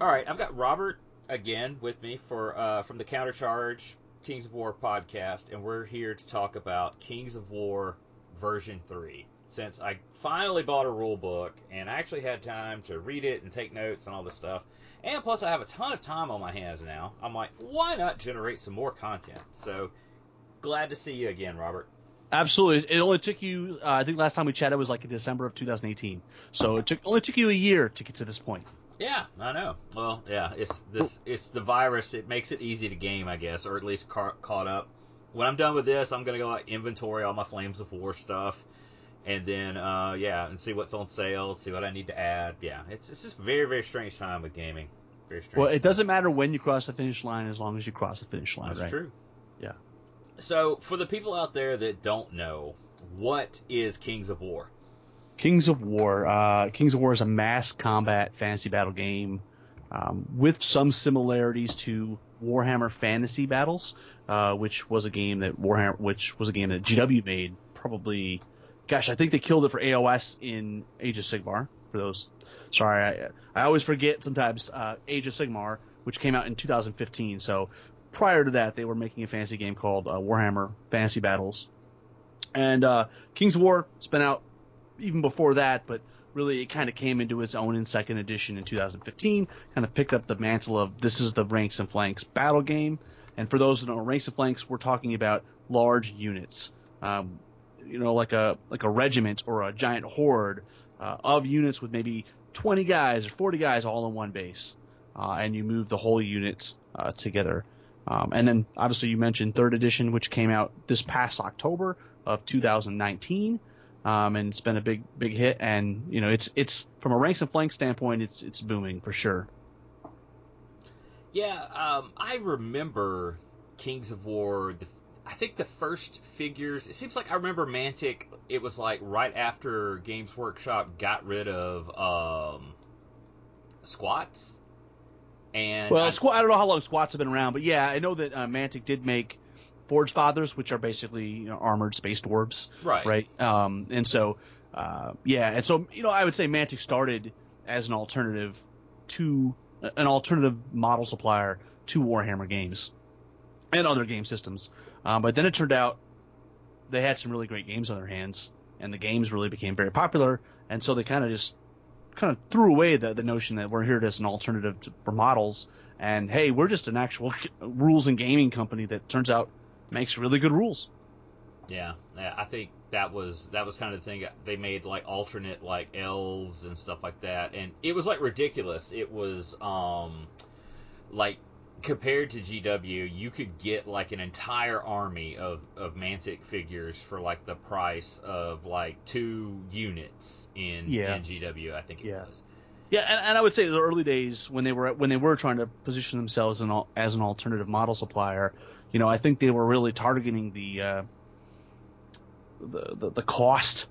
All right, I've got Robert again with me for uh, from the Countercharge Kings of War podcast, and we're here to talk about Kings of War version three. Since I finally bought a rule book and I actually had time to read it and take notes and all this stuff, and plus I have a ton of time on my hands now, I'm like, why not generate some more content? So glad to see you again, Robert. Absolutely. It only took you. Uh, I think last time we chatted was like in December of 2018. So it took only took you a year to get to this point. Yeah, I know. Well, yeah, it's this. It's the virus. It makes it easy to game, I guess, or at least ca- caught up. When I'm done with this, I'm gonna go like inventory all my Flames of War stuff, and then uh, yeah, and see what's on sale, see what I need to add. Yeah, it's it's just very very strange time with gaming. Very strange. Well, it doesn't matter when you cross the finish line as long as you cross the finish line, That's right? true. Yeah. So for the people out there that don't know, what is Kings of War? Kings of War. Uh, Kings of War is a mass combat fantasy battle game um, with some similarities to Warhammer Fantasy Battles, uh, which was a game that Warhammer, which was a game that GW made. Probably, gosh, I think they killed it for AOS in Age of Sigmar. For those, sorry, I, I always forget sometimes. Uh, Age of Sigmar, which came out in 2015. So prior to that, they were making a fantasy game called uh, Warhammer Fantasy Battles. And uh, Kings of War has been out even before that, but really it kind of came into its own in second edition in 2015. Kind of picked up the mantle of this is the ranks and flanks battle game. And for those who don't know, ranks and flanks, we're talking about large units, um, you know, like a like a regiment or a giant horde uh, of units with maybe 20 guys or 40 guys all in one base, uh, and you move the whole unit uh, together. Um, and then obviously you mentioned third edition, which came out this past October of 2019 um, and it's been a big big hit. And you know, it's it's from a ranks and flanks standpoint, it's it's booming for sure. Yeah, um, I remember Kings of War. The, I think the first figures. It seems like I remember Mantic. It was like right after Games Workshop got rid of um, squats. And well, I, squat. I don't know how long squats have been around, but yeah, I know that uh, Mantic did make Forge Fathers, which are basically you know, armored space dwarves, right, right. Um, and so, uh, yeah, and so you know, I would say Mantic started as an alternative to an alternative model supplier to Warhammer games and other game systems. Um, but then it turned out they had some really great games on their hands, and the games really became very popular, and so they kind of just kind of threw away the, the notion that we're here as an alternative to, for models, and hey, we're just an actual rules and gaming company that turns out makes really good rules. Yeah, yeah, I think that was that was kind of the thing. They made like alternate like elves and stuff like that, and it was like ridiculous. It was um like compared to GW, you could get like an entire army of of Mantic figures for like the price of like two units in Yeah. in GW. I think it Yeah. was. Yeah, and, and I would say the early days when they were when they were trying to position themselves in, as an alternative model supplier, you know, I think they were really targeting the uh, the, the the cost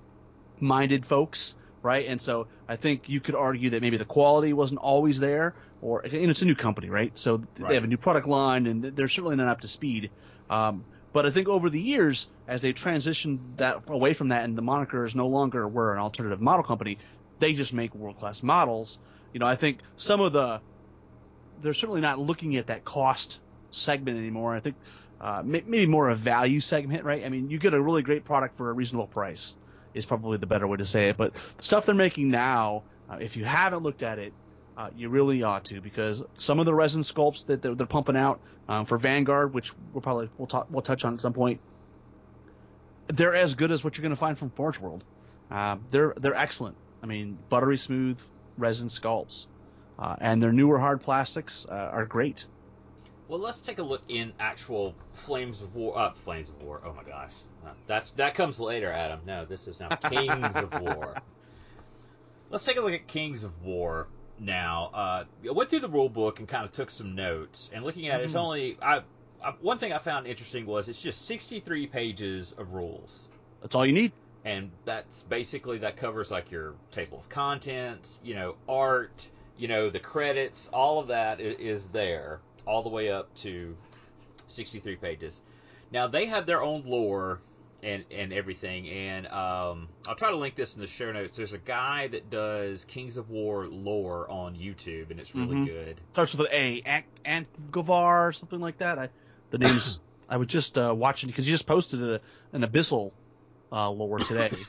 minded folks, right? And so I think you could argue that maybe the quality wasn't always there, or and it's a new company, right? So Right. they have a new product line, and they're certainly not up to speed. Um, but I think over the years, as they transitioned that away from that, and the moniker is no longer we're an alternative model company, they just make world class models. You know, I think some of the they're certainly not looking at that cost segment anymore. I think uh, maybe more a value segment, right? I mean, you get a really great product for a reasonable price is probably the better way to say it. But the stuff they're making now, uh, if you haven't looked at it, uh, you really ought to because some of the resin sculpts that they're, they're pumping out um, for Vanguard, which we'll probably we'll, talk, we'll touch on at some point, they're as good as what you're going to find from Forge World. Uh, they're they're excellent. I mean, buttery smooth resin sculpts, uh, and their newer hard plastics uh, are great. Well, let's take a look in actual Flames of War. Uh, Flames of War. Oh my gosh, Uh, that's that comes later, Adam. No, this is now Kings of War. Let's take a look at Kings of War now. Uh, I went through the rule book and kind of took some notes. And looking at it, it's Mhm. only I, I. One thing I found interesting was it's just 63 pages of rules. That's all you need. and that's basically that covers like your table of contents, you know, art, you know, the credits, all of that is, is there, all the way up to 63 pages. Now they have their own lore and and everything. And um, I'll try to link this in the show notes. There's a guy that does Kings of War lore on YouTube, and it's really Mhm. good. Starts with an A, Ant Antgovar or something like that. I, the name's I was just uh, watching because you just posted a, an abyssal uh, lore today.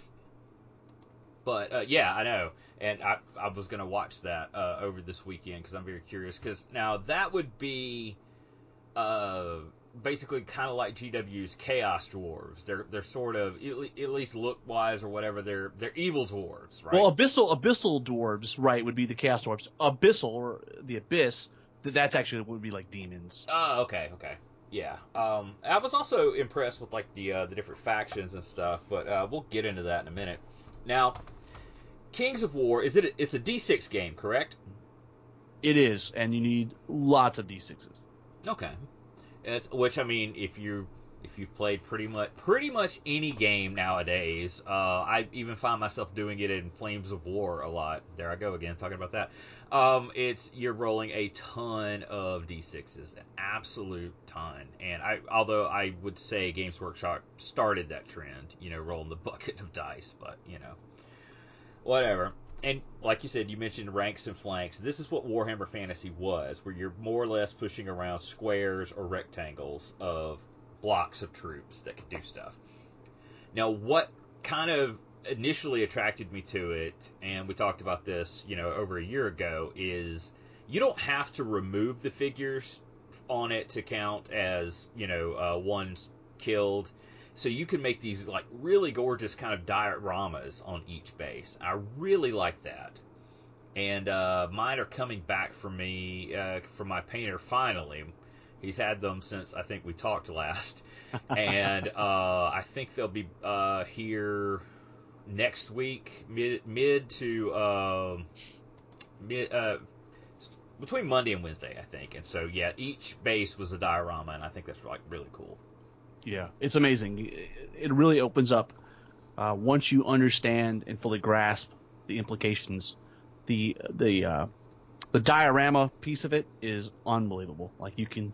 But uh, yeah, I know, and I I was gonna watch that uh, over this weekend because I'm very curious. Because now that would be, uh, basically kind of like GW's Chaos Dwarves. They're they're sort of at least look wise or whatever. They're they're evil dwarves, right? Well, abyssal abyssal dwarves, right, would be the chaos dwarves. Abyssal or the abyss, th- that's actually would be like demons. Oh, okay, okay. Yeah. Um, I was also impressed with like the uh, the different factions and stuff, but uh, we'll get into that in a minute. Now, Kings of War is it? A, it's a D6 game, correct? It is, and you need lots of d6s. Okay. It's, which I mean, if you if you've played pretty much pretty much any game nowadays, uh, I even find myself doing it in Flames of War a lot. There I go again talking about that. Um, it's you're rolling a ton of d6s, an absolute ton. And I, although I would say Games Workshop started that trend, you know, rolling the bucket of dice, but you know, whatever. And like you said, you mentioned ranks and flanks. This is what Warhammer Fantasy was, where you're more or less pushing around squares or rectangles of blocks of troops that could do stuff. Now, what kind of initially attracted me to it, and we talked about this, you know, over a year ago, is you don't have to remove the figures on it to count as, you know, uh, one's killed. So you can make these like really gorgeous kind of dioramas on each base. I really like that. And uh, mine are coming back for me uh, from my painter finally. He's had them since I think we talked last, and uh, I think they'll be uh, here next week, mid mid to um mid uh, between Monday and Wednesday, I think. And so yeah, each base was a diorama, and I think that's like really cool. Yeah, it's amazing. It- It really opens up uh, once you understand and fully grasp the implications. The the uh, the diorama piece of it is unbelievable. Like you can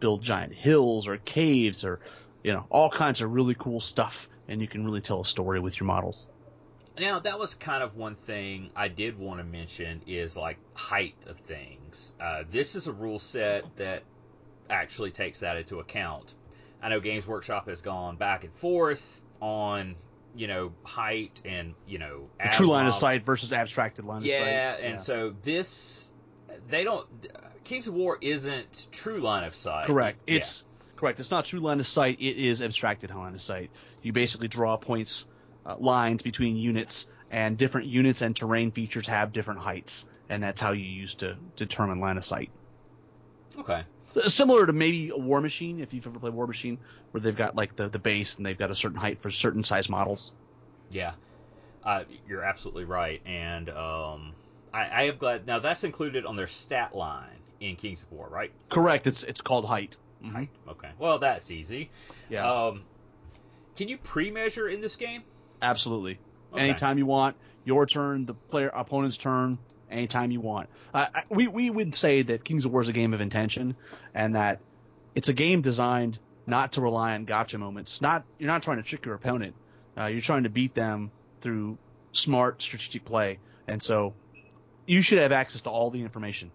build giant hills or caves or you know all kinds of really cool stuff, and you can really tell a story with your models. Now that was kind of one thing I did want to mention is like height of things. Uh, this is a rule set that actually takes that into account. I know Games Workshop has gone back and forth on you know height and you know true line of sight versus abstracted line of sight. Yeah, and so this they don't. Kings of War isn't true line of sight. Correct. Yeah. It's correct. It's not true line of sight. It is abstracted line of sight. You basically draw points, uh, lines between units, and different units and terrain features have different heights, and that's how you use to determine line of sight. okay. Similar to maybe a Warmachine, if you've ever played Warmachine, where they've got like the, the base and they've got a certain height for certain size models. Yeah, uh, you're absolutely right, and um, I, I am glad. Now that's included on their stat line in Kings of War, right? Correct. It's it's called height. Mhm. Height. Okay. Well, that's easy. Yeah. Um, can you pre-measure in this game? Absolutely. Okay. Anytime you want, your turn, the player opponent's turn, anytime you want. Uh, we we would say that Kings of War is a game of intention, and that it's a game designed not to rely on gotcha moments. Not you're not trying to trick your opponent. Uh, you're trying to beat them through smart strategic play, and so you should have access to all the information.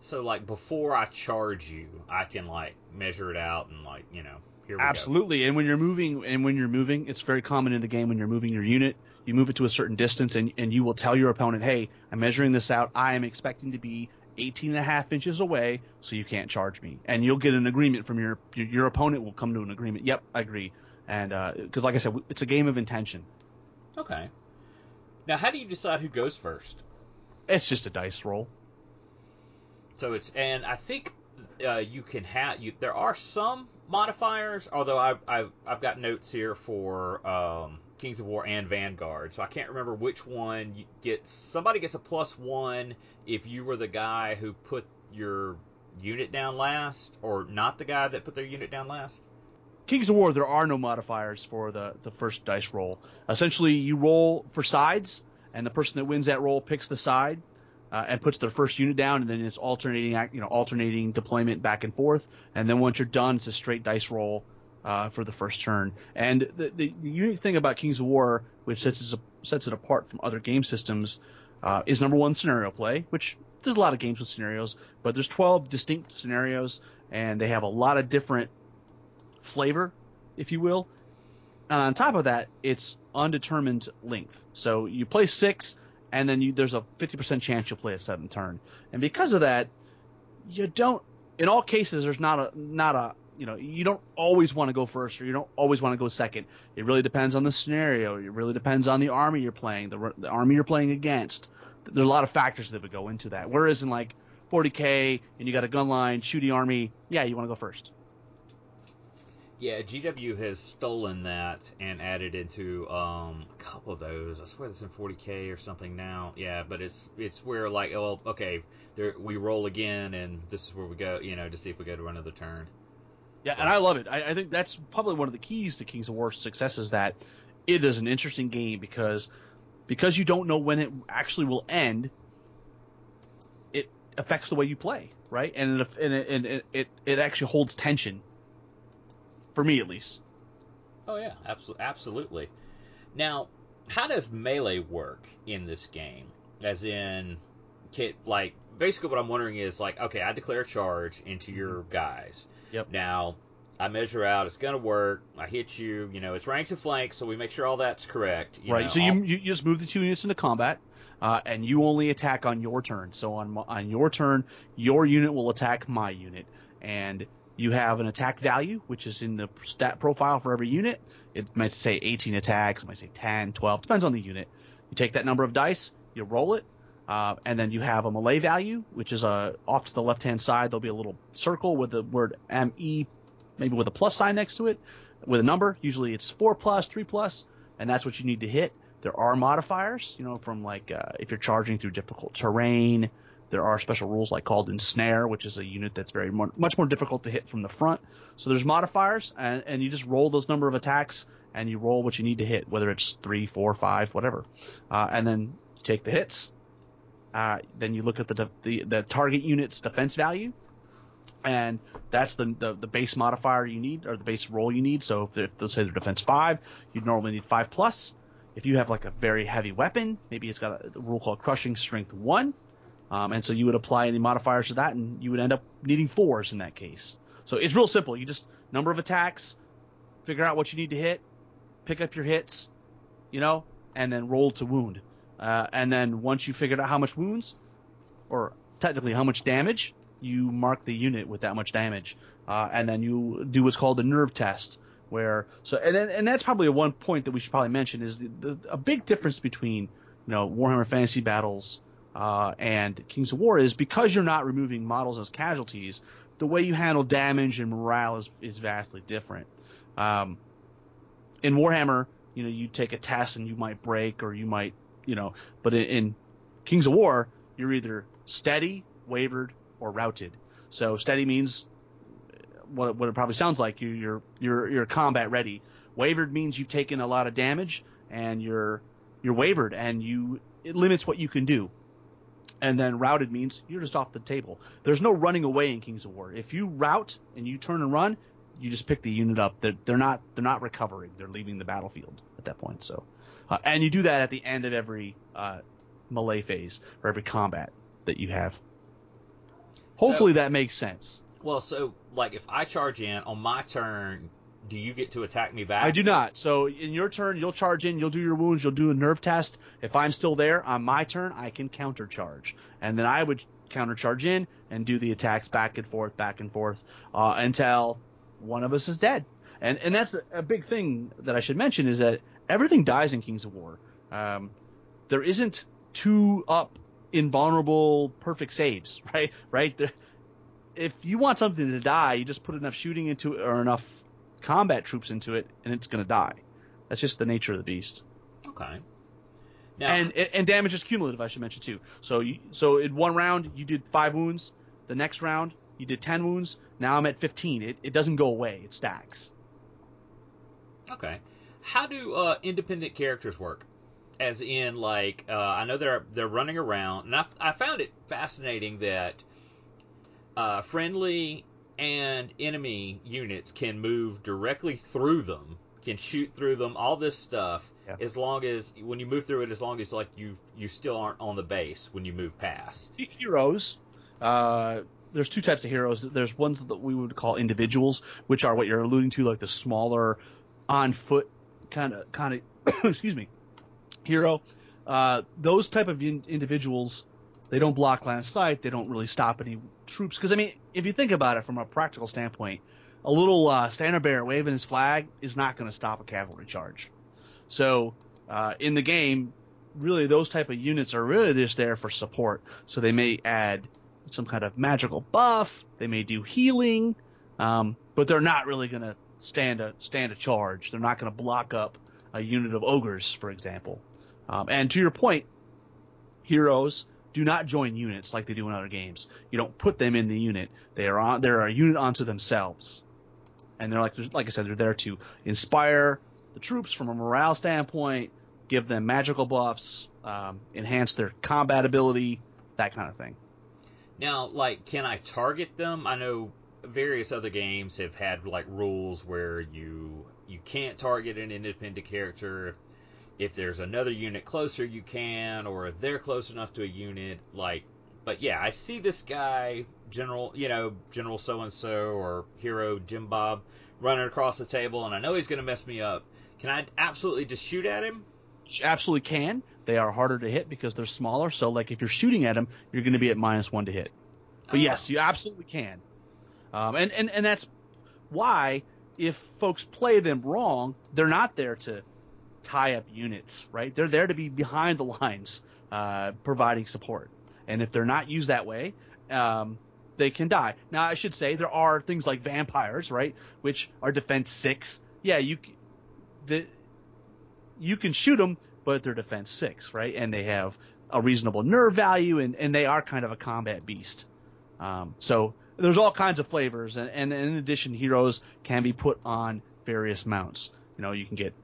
So, like, before I charge you, I can like measure it out and like, you know, here we go. Absolutely. And when you're moving, and when you're moving, it's very common in the game when you're moving your unit, you move it to a certain distance, and, and you will tell your opponent, hey, I'm measuring this out. I am expecting to be 18 and a half inches away, so you can't charge me. And you'll get an agreement from your your, your opponent will come to an agreement. Yep, I agree. And because, like I said, it's a game of intention. Okay. Now, how do you decide who goes first? It's just a dice roll. So it's and I think uh, you can have you. There are some modifiers, although I've I've, I've got notes here for um, Kings of War and Vanguard, so I can't remember which one gets. Somebody gets a plus one if you were the guy who put your unit down last, or not the guy that put their unit down last. Kings of War, there are no modifiers for the, the first dice roll. Essentially, you roll for sides, and the person that wins that roll picks the side uh, and puts their first unit down, and then it's alternating, you know, alternating deployment back and forth. And then once you're done, it's a straight dice roll uh, for the first turn. And the, the, unique thing about Kings of War, which sets it, sets it apart from other game systems, uh, is number one scenario play, which there's a lot of games with scenarios, but there's 12 distinct scenarios, and they have a lot of different flavor, if you will. And on top of that, it's undetermined length. So you play six, and then you, there's a 50% chance you'll play a seventh turn. And because of that, you don't. In all cases, there's not a not a you know you don't always want to go first or you don't always want to go second. It really depends on the scenario. It really depends on the army you're playing, the, the army you're playing against. There's a lot of factors that would go into that. Whereas in like 40k and you got a gun line, shooting army, yeah, you want to go first. Yeah, GW has stolen that and added into um, a couple of those. I swear it's in 40k or something now. Yeah, but it's it's where like, oh, okay, there, we roll again, and this is where we go, you know, to see if we go to another turn. Yeah, and I love it. I, I think that's probably one of the keys to Kings of War's success is that it is an interesting game because because you don't know when it actually will end. It affects the way you play, right? And it and it, and it, it, it actually holds tension for me at least. Oh yeah, absolutely, absolutely. Now, how does melee work in this game? As in, like basically what I'm wondering is like, okay, I declare a charge into your guys. Yep. Now, I measure out it's gonna work. I hit you. You know, it's ranks and flanks, so we make sure all that's correct. right. Know, so you you just move the two units into combat. Uh, and you only attack on your turn. So on on your turn, your unit will attack my unit, and you have an attack value, which is in the stat profile for every unit. It might say 18 attacks, it might say 10, 12, depends on the unit. You take that number of dice, you roll it, uh, and then you have a melee value, which is a uh, off to the left hand side. There'll be a little circle with the word ME, maybe with a plus sign next to it, with a number. Usually it's four plus, three plus, and that's what you need to hit. There are modifiers, you know, from like uh, if you're charging through difficult terrain, there are special rules like called ensnare, which is a unit that's very more, much more difficult to hit from the front. So there's modifiers, and, and you just roll those number of attacks, and you roll what you need to hit, whether it's three, four, five, whatever, uh, and then you take the hits. Uh, then you look at the, the the target unit's defense value, and that's the, the, the base modifier you need or the base roll you need. So if, if say they're defense five, you'd normally need five plus. If you have like a very heavy weapon, maybe it's got a, a rule called crushing strength one, um, and so you would apply any modifiers to that, and you would end up needing fours in that case. So it's real simple. You just number of attacks, figure out what you need to hit, pick up your hits, you know, and then roll to wound. Uh, and then once you figured out how much wounds, or technically how much damage, you mark the unit with that much damage. Uh, and then you do what's called a nerve test, where so and and that's probably a one point that we should probably mention is the, the, a big difference between you know Warhammer Fantasy Battles uh, and Kings of War is because you're not removing models as casualties, the way you handle damage and morale is, is vastly different. Um, in Warhammer, you know, you take a test and you might break or you might, you know, but in, in Kings of War, you're either steady, wavered, or routed. So steady means what, what it probably sounds like you, you're you're you're combat ready. Wavered means you've taken a lot of damage and you're you're wavered and you it limits what you can do and then routed means you're just off the table. There's no running away in Kings of War. If you route and you turn and run, you just pick the unit up. They're, they're not they're not recovering. They're leaving the battlefield at that point. So, uh, and you do that at the end of every uh, melee phase or every combat that you have. Hopefully so, that makes sense. Well, so like if I charge in on my turn, do you get to attack me back? I do not. So in your turn, you'll charge in, you'll do your wounds, you'll do a nerve test. If I'm still there on my turn, I can countercharge, and then I would countercharge in and do the attacks back and forth, back and forth uh, until one of us is dead. And and that's a big thing that I should mention is that everything dies in Kings of War. Um, there isn't two up invulnerable perfect saves, right? Right. There, if you want something to die, you just put enough shooting into it or enough combat troops into it, and it's going to die. That's just the nature of the beast. Okay. Now, and and damage is cumulative. I should mention too. So you, so in one round you did five wounds. The next round you did ten wounds. Now I'm at fifteen. It it doesn't go away. It stacks. Okay. How do uh, independent characters work? As in, like, uh, I know they're they're running around, and I, I found it fascinating that uh, friendly and enemy units can move directly through them, can shoot through them, all this stuff. Yeah. As long as when you move through it, as long as like you you still aren't on the base when you move past. heroes. Uh, there's two types of heroes. There's ones that we would call individuals, which are what you're alluding to, like the smaller, on foot kind of kind of excuse me, hero. Uh, those type of in- individuals, they don't block line of sight. They don't really stop any troops. Because I mean, if you think about it from a practical standpoint, a little uh, standard bearer waving his flag is not going to stop a cavalry charge. So uh, in the game, really those type of units are really just there for support. So they may add some kind of magical buff. They may do healing, um, but they're not really going to stand a stand a charge. They're not going to block up a unit of ogres, for example. Um, and to your point, heroes do not join units like they do in other games. You don't put them in the unit. They are on. They're a unit unto themselves, and they're like like I said, they're there to inspire the troops from a morale standpoint, give them magical buffs, um, enhance their combat ability, that kind of thing. Now, like, can I target them? I know various other games have had like rules where you you can't target an independent character. If, if there's another unit closer, you can, or if they're close enough to a unit, like. But yeah, I see this guy, General, you know, General so and so, or Hero Jim Bob, running across the table, and I know he's going to mess me up. Can I absolutely just shoot at him? Absolutely can. They are harder to hit because they're smaller. So, like, if you're shooting at them, you're going to be at minus one to hit. But Oh. yes, you absolutely can. Um, and, and, and that's why, if folks play them wrong, they're not there to tie up units, right? They're there to be behind the lines, uh, providing support. And if they're not used that way, um, they can die. Now, I should say there are things like vampires, right, which are defense six. Yeah, you the you can shoot them, but they're defense six, right? And they have a reasonable nerve value, and, and they are kind of a combat beast. Um, so there's all kinds of flavors, and, and in addition, heroes can be put on various mounts. You know, you can get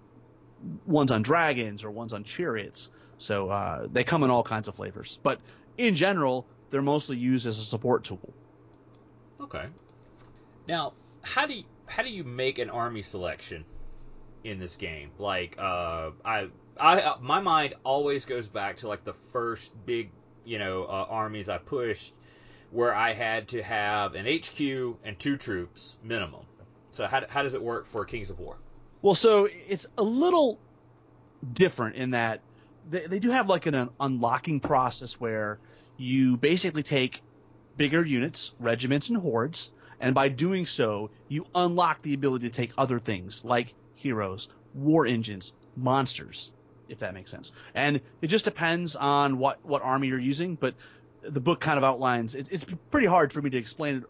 ones on dragons or ones on chariots. So uh, they come in all kinds of flavors, but in general, they're mostly used as a support tool. Okay. Now, how do you, how do you make an army selection in this game? Like, uh, I I my mind always goes back to like the first big you know uh, armies I pushed, where I had to have an HQ and two troops minimum. So how how does it work for Kings of War? Well, so it's a little different in that they, they do have like an, unlocking process where you basically take bigger units, regiments, and hordes, and by doing so, you unlock the ability to take other things like heroes, war engines, monsters, if that makes sense. And it just depends on what, what army you're using, but the book kind of outlines it, it's pretty hard for me to explain it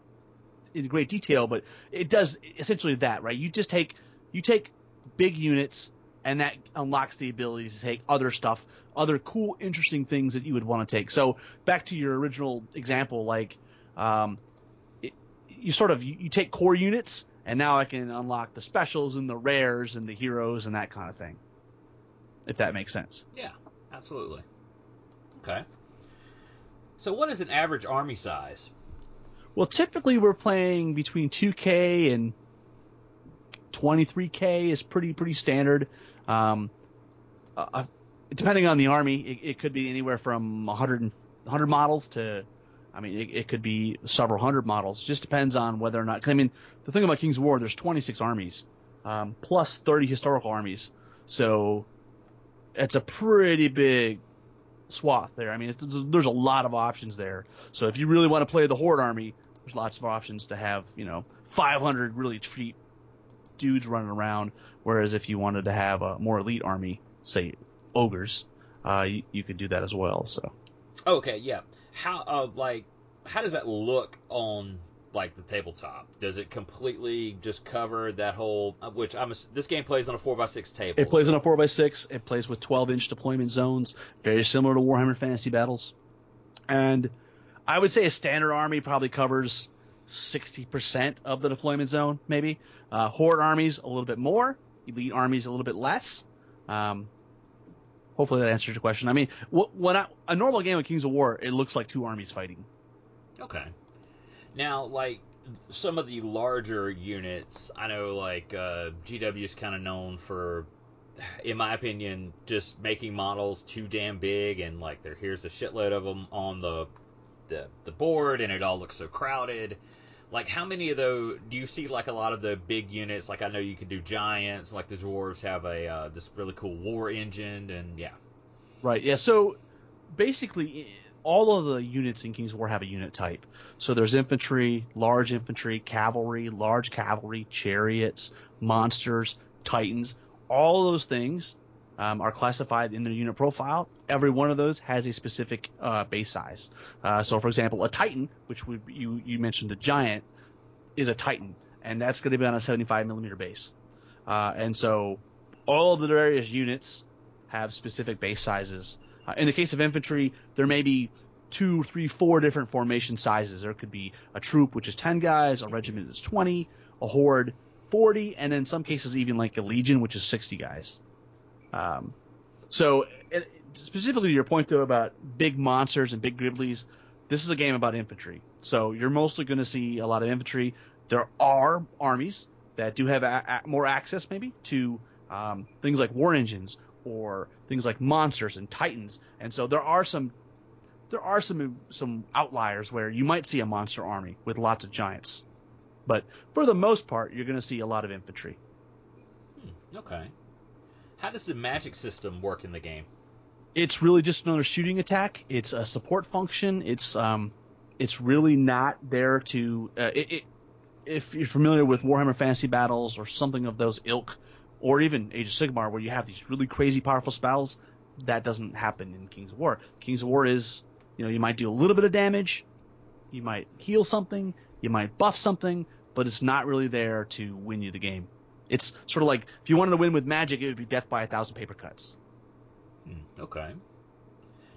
in great detail, but it does essentially that, right? You just take you take big units and that unlocks the ability to take other stuff, other cool, interesting things that you would want to take. So back to your original example, like um, it, you sort of you, you take core units, and now I can unlock the specials and the rares and the heroes and that kind of thing. If that makes sense. Yeah, absolutely. Okay. So what is an average army size? Well, typically we're playing between 2K and 23K is pretty pretty standard. Um, uh, depending on the army, it, it could be anywhere from 100 and, 100 models to, I mean, it, it could be several hundred models. Just depends on whether or not. I mean, the thing about King's War, there's 26 armies, um, plus 30 historical armies, so it's a pretty big swath there. I mean, there's a lot of options there. So if you really want to play the Horde army, there's lots of options to have, you know, 500 really cheap dudes running around. Whereas if you wanted to have a more elite army, say ogres, uh, you, you could do that as well. So Okay, yeah. How uh, like how does that look on like the tabletop? Does it completely just cover that whole? uh, Which I'm this game plays on a four x six table. it plays on a 4x6. It plays with 12 inch deployment zones, very similar to Warhammer Fantasy Battles. And I would say a standard army probably covers 60% of the deployment zone, maybe. Uh, Horde armies a little bit more, elite armies a little bit less. Um, hopefully that answers your question. I mean, wh- when I, a normal game of Kings of War, it looks like two armies fighting. Okay. Now, like some of the larger units, I know like uh, GW is kind of known for, in my opinion, just making models too damn big and like there here's a shitload of them on the the the board and it all looks so crowded. Like how many of those do you see? Like a lot of the big units. Like I know you can do giants. Like the dwarves have a uh, this really cool war engine and yeah. Right. Yeah. So basically, all of the units in King's War have a unit type. So there's infantry, large infantry, cavalry, large cavalry, chariots, monsters, titans. All those things um, are classified in their unit profile. Every one of those has a specific uh, base size. Uh, so, for example, a titan, which you you mentioned the giant, is a titan, and that's going to be on a 75 millimeter base. Uh, and so, all of the various units have specific base sizes uh, in the case of infantry, there may be two, three, four different formation sizes. There could be a troop, which is 10 guys, a regiment is 20, a horde, 40, and in some cases, even like a legion, which is 60 guys. Um, so, it, specifically to your point, though, about big monsters and big griblies, this is a game about infantry. So, you're mostly going to see a lot of infantry. There are armies that do have a- a- more access, maybe, to um, things like war engines or things like monsters and titans. And so there are some there are some some outliers where you might see a monster army with lots of giants. But for the most part, you're going to see a lot of infantry. Hmm, okay. How does the magic system work in the game? It's really just another shooting attack. It's a support function. It's um, it's really not there to. Uh, it, it, if you're familiar with Warhammer Fantasy Battles or something of those ilk, or even Age of Sigmar, where you have these really crazy powerful spells, that doesn't happen in Kings of War. Kings of War is, you know, you might do a little bit of damage, you might heal something, you might buff something, but it's not really there to win you the game. It's sort of like if you wanted to win with magic, it would be death by a thousand paper cuts. Hmm, okay.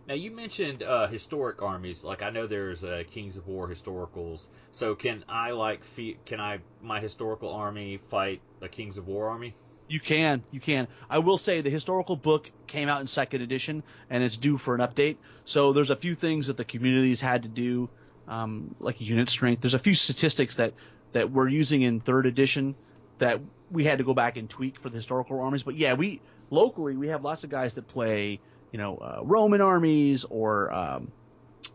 Now you mentioned uh, historic armies. Like I know there's uh, Kings of War historicals. So can I like can I my historical army fight a Kings of War army? You can, you can. I will say the historical book came out in second edition and it's due for an update. So there's a few things that the communities had to do, um, like unit strength. There's a few statistics that that we're using in third edition that we had to go back and tweak for the historical armies. But yeah, we locally we have lots of guys that play, you know, uh, Roman armies or um,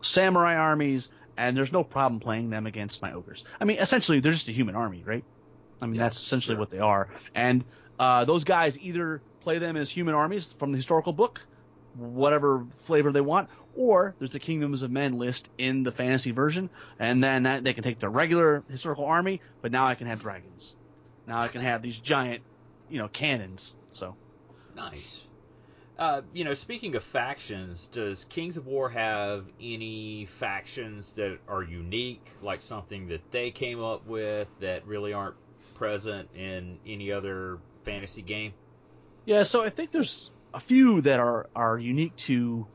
samurai armies, and there's no problem playing them against my ogres. I mean, essentially they're just a human army, right? I mean, yeah, that's essentially sure. what they are. And uh, those guys either play them as human armies from the historical book, whatever flavor they want, or there's the Kingdoms of Men list in the fantasy version, and then that, they can take their regular historical army, but now I can have dragons. Now I can have these giant, you know, cannons. So nice. Uh, you know, speaking of factions, does Kings of War have any factions that are unique, like something that they came up with that really aren't present in any other fantasy game? Yeah, so I think there's a few that are are unique to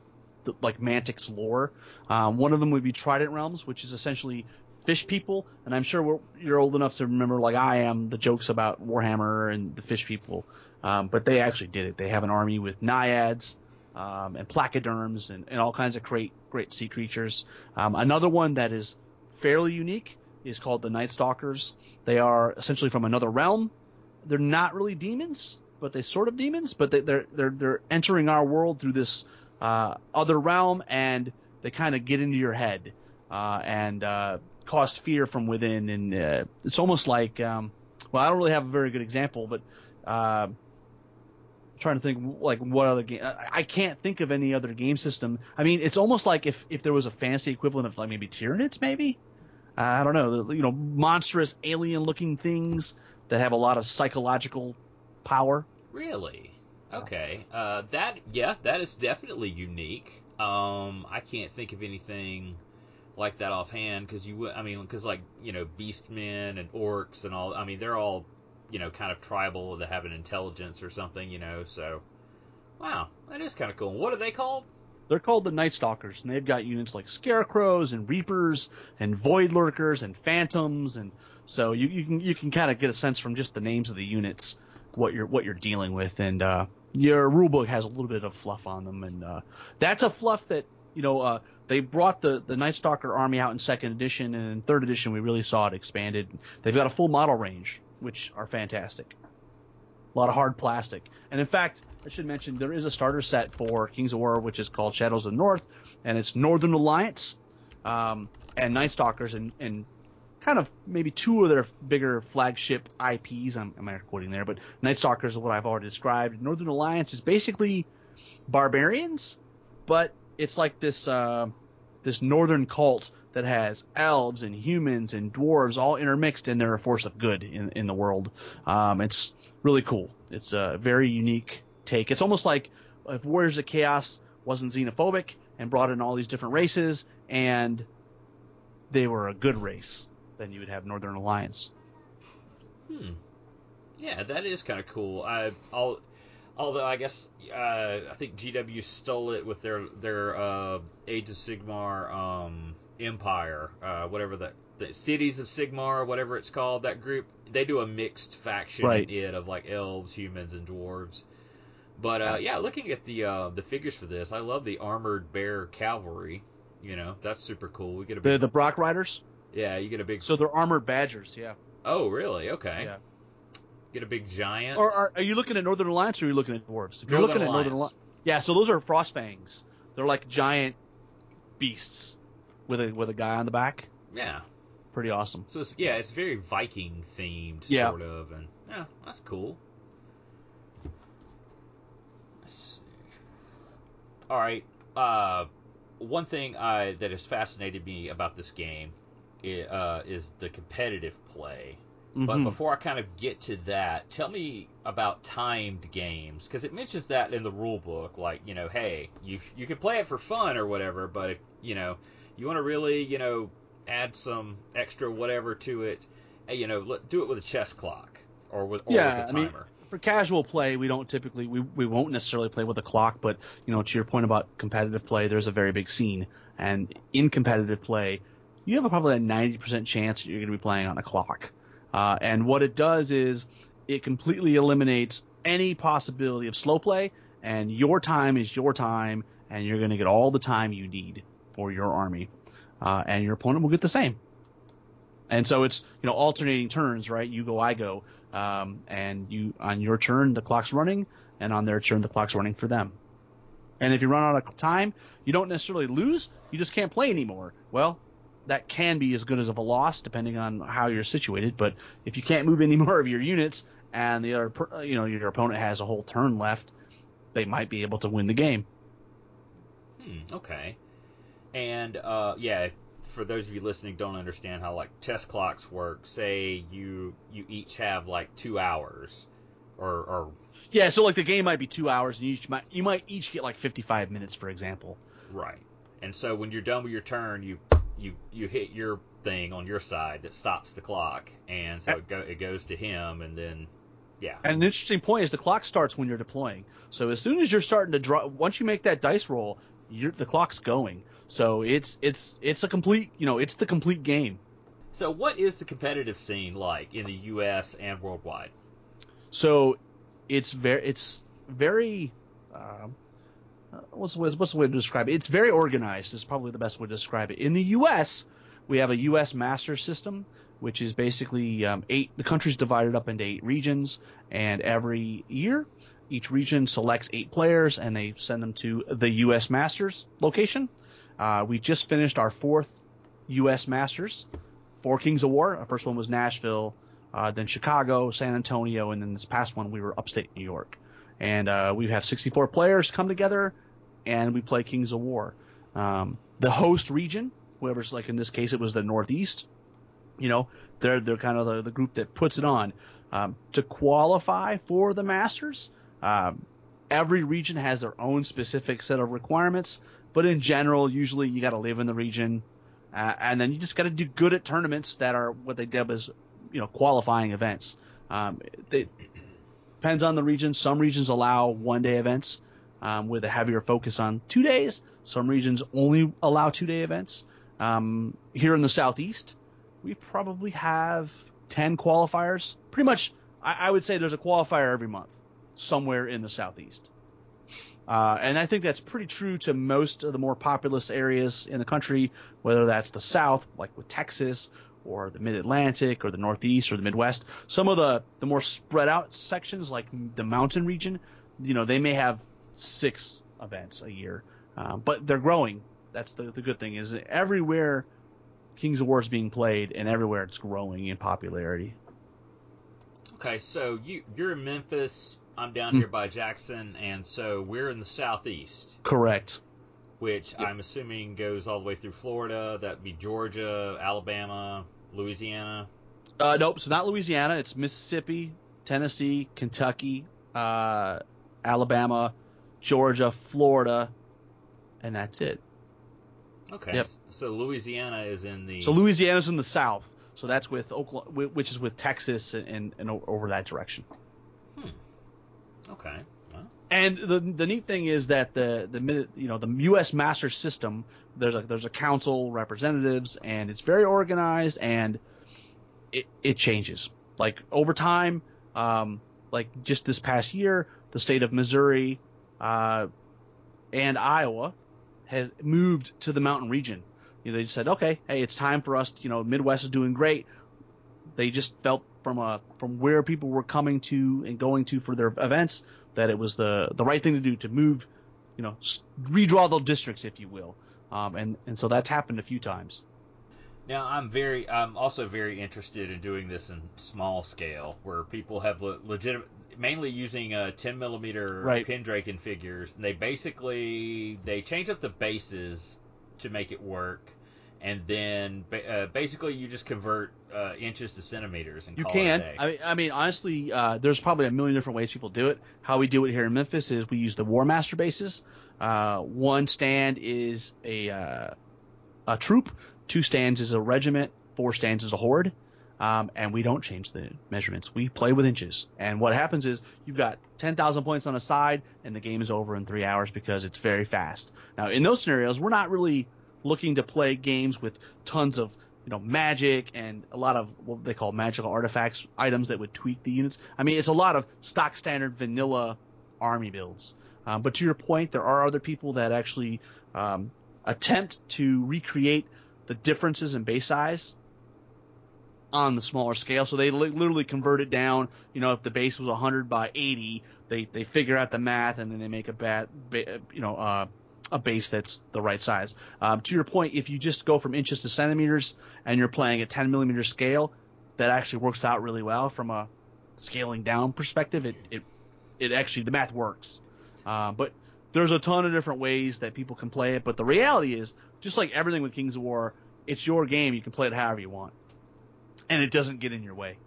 the, like Mantic's lore. Um, one of them would be Trident Realms, which is essentially fish people, and I'm sure you're old enough to remember, like I am, the jokes about Warhammer and the fish people. Um, but they actually did it. They have an army with naiads um, and placoderms and, and all kinds of great great sea creatures. Um, another one that is fairly unique is called the Night Stalkers. They are essentially from another realm they're not really demons, but they sort of demons, but they, are they're they're entering our world through this uh, other realm, and they kind of get into your head uh, and uh, cause fear from within, and uh, it's almost like um, well, I don't really have a very good example, but uh, trying to think like what other game I can't think of any other game system. I mean, it's almost like if if there was a fancy equivalent of like maybe Tyranids, maybe. I don't know, you know, monstrous alien looking things that have a lot of psychological power. Really? Okay. Uh, that yeah, that is definitely unique. Um, I can't think of anything like that offhand because you would. I mean, because like you know, beastmen and orcs and all. I mean, they're all you know kind of tribal that have an intelligence or something. You know, so wow, that is kind of cool. What are they called? They're called the Night Stalkers, and they've got units like Scarecrows and Reapers and Void Lurkers and Phantoms and so you, you can you can kind of get a sense from just the names of the units what you're what you're dealing with, and uh, your rulebook has a little bit of fluff on them, and uh, that's a fluff that you know, uh, they brought the the Night Stalker army out in second edition, and in third edition we really saw it expanded. They've got a full model range, which are fantastic. A lot of hard plastic, and in fact, I should mention there is a starter set for Kings of War, which is called Shadows of the North, and it's Northern Alliance um, and Night Stalkers, and, and kind of maybe two of their bigger flagship IPs. I'm, I'm air quoting there, but Night Stalkers is what I've already described. Northern Alliance is basically barbarians, but it's like this uh, this northern cult that has elves and humans and dwarves all intermixed, and they're a force of good in in the world. Um, it's really cool. It's a very unique take. It's almost like if Warriors of Chaos wasn't xenophobic and brought in all these different races, and they were a good race, then you would have Northern Alliance. Hmm. Yeah, that is kind of cool. I, I'll, although I guess uh, I think GW stole it with their their uh, Age of Sigmar um, Empire, uh, whatever that the Cities of Sigmar, whatever it's called. That group they do a mixed faction Right. in it of like elves, humans, and dwarves. But uh, yeah, looking at the uh, the figures for this, I love the armored bear cavalry. You know, that's super cool. We get a The the Brock Riders, yeah, you get a big. so they're armored badgers, yeah. oh, really? Okay. Yeah. Get a big giant. Or are, are you looking at Northern Alliance or are you looking at dwarves? If you're Northern looking at Northern Alliance. Alliance, yeah. So those are frostfangs. They're like giant beasts with a with a guy on the back. yeah. Pretty awesome. So it's, yeah, it's very Viking themed, Yeah. sort of, and yeah, that's cool. All right. Uh, one thing I that has fascinated me about this game uh, is the competitive play. But Mhm. before I kind of get to that, tell me about timed games because it mentions that in the rule book. Like, you know, hey, you you can play it for fun or whatever, but if, you know, you want to really, you know, add some extra whatever to it, eh, you know, do it with a chess clock or with or Yeah, with a I mean, timer. for casual play, we don't typically we, we won't necessarily play with a clock, but you know, to your point about competitive play, there's a very big scene, and in competitive play, you have a probably a 90% chance that you're going to be playing on a clock. Uh, and what it does is it completely eliminates any possibility of slow play, and your time is your time, and you're going to get all the time you need for your army, uh, and your opponent will get the same. And so it's you know alternating turns, right? You go, I go, um, and you on your turn the clock's running, and on their turn the clock's running for them. And if you run out of time, you don't necessarily lose. You just can't play anymore. Well, that can be as good as a loss depending on how you're situated. But if you can't move any more of your units, and the other, you know, your opponent has a whole turn left, they might be able to win the game. Hmm, okay. And uh, yeah, for those of you listening don't understand how like chess clocks work, say you you each have like two hours, or or Yeah, so like the game might be two hours, and you each might you might each get like 55 minutes, for example. right. And so when you're done with your turn, you you you hit your thing on your side that stops the clock, and so it, go, it goes to him, and then yeah, And an interesting point is the clock starts when you're deploying. So as soon as you're starting to draw, once you make that dice roll, you're, the clock's going. So it's it's it's a complete, you know, it's the complete game. So what is the competitive scene like in the U.S. and worldwide? So it's very it's very um, uh, what's the way- what's the way to describe it? It's very organized. Is probably the best way to describe it. In the U.S., we have a U.S. master system, which is basically um, eight. The country's divided up into eight regions, and every year, each region selects eight players, and they send them to the U.S. Masters location. Uh, we just finished our fourth U.S. Masters, for Kings of War. Our first one was Nashville, uh, then Chicago, San Antonio, and then this past one we were upstate New York. And uh, we have 64 players come together, and we play Kings of War. Um, the host region, whoever's like in this case it was the Northeast, you know, they're they're kind of the, the group that puts it on. Um, to qualify for the Masters, um, every region has their own specific set of requirements, but in general, usually you got to live in the region, uh, and then you just got to do good at tournaments that are what they dub as, you know, qualifying events. Um, they, depends on the region. Some regions allow one day events um, with a heavier focus on two days. Some regions only allow two day events. Um, here in the southeast, we probably have 10 qualifiers. Pretty much, I, I would say there's a qualifier every month somewhere in the southeast. Uh, and I think that's pretty true to most of the more populous areas in the country, whether that's the South, like with Texas, or the Mid Atlantic, or the Northeast, or the Midwest. Some of the the more spread out sections, like the mountain region, you know, they may have six events a year, uh, but they're growing. That's the the good thing is everywhere Kings of War is being played, and everywhere it's growing in popularity. Okay, so you you're in Memphis. I'm down here by Jackson, and so we're in the southeast. Correct. Which yep. I'm assuming goes all the way through Florida. That'd be Georgia, Alabama, Louisiana. Uh, nope. So not Louisiana. It's Mississippi, Tennessee, Kentucky, uh, Alabama, Georgia, Florida, and that's it. Okay. Yep. So Louisiana is in the. So Louisiana's in the south. So that's with Oklahoma, which is with Texas and, and, and over that direction. Hmm. Okay. And the the neat thing is that the the you know the U.S. Master System there's a there's a council representatives and it's very organized and it it changes like over time um, like just this past year the state of Missouri uh, and Iowa has moved to the mountain region. You know, they just said, okay, hey, it's time for us. To, you know, Midwest is doing great. They just felt from a from where people were coming to and going to for their events that it was the the right thing to do to move, you know, redraw the districts, if you will. Um, and and so that's happened a few times. Now I'm very I'm also very interested in doing this in small scale where people have le- legitimate mainly using uh, 10 millimeter right. Pendraken figures. And they basically they change up the bases to make it work, and then uh, basically you just convert uh, inches to centimeters and you can. I mean, I mean, honestly, uh, there's probably a million different ways people do it. How we do it here in Memphis is we use the Warmaster bases. Uh, one stand is a uh, a troop, two stands is a regiment, four stands is a horde um, and we don't change the measurements. We play with inches. And what happens is you've got 10,000 points on a side, and the game is over in three hours because it's very fast. Now, in those scenarios, we're not really looking to play games with tons of you know magic and a lot of what they call magical artifacts, items that would tweak the units. I mean, it's a lot of stock standard vanilla army builds. Um, but to your point, there are other people that actually um, attempt to recreate the differences in base size on the smaller scale. So they li- literally convert it down. You know, if the base was 100 by 80, they they figure out the math and then they make a bat, ba- you know, uh, a base that's the right size. Um, to your point, if you just go from inches to centimeters and you're playing at 10 millimeter scale, that actually works out really well from a scaling down perspective. It it it actually the math works. Uh, but there's a ton of different ways that people can play it. But the reality is, just like everything with Kings of War, it's your game. You can play it however you want and it doesn't get in your way.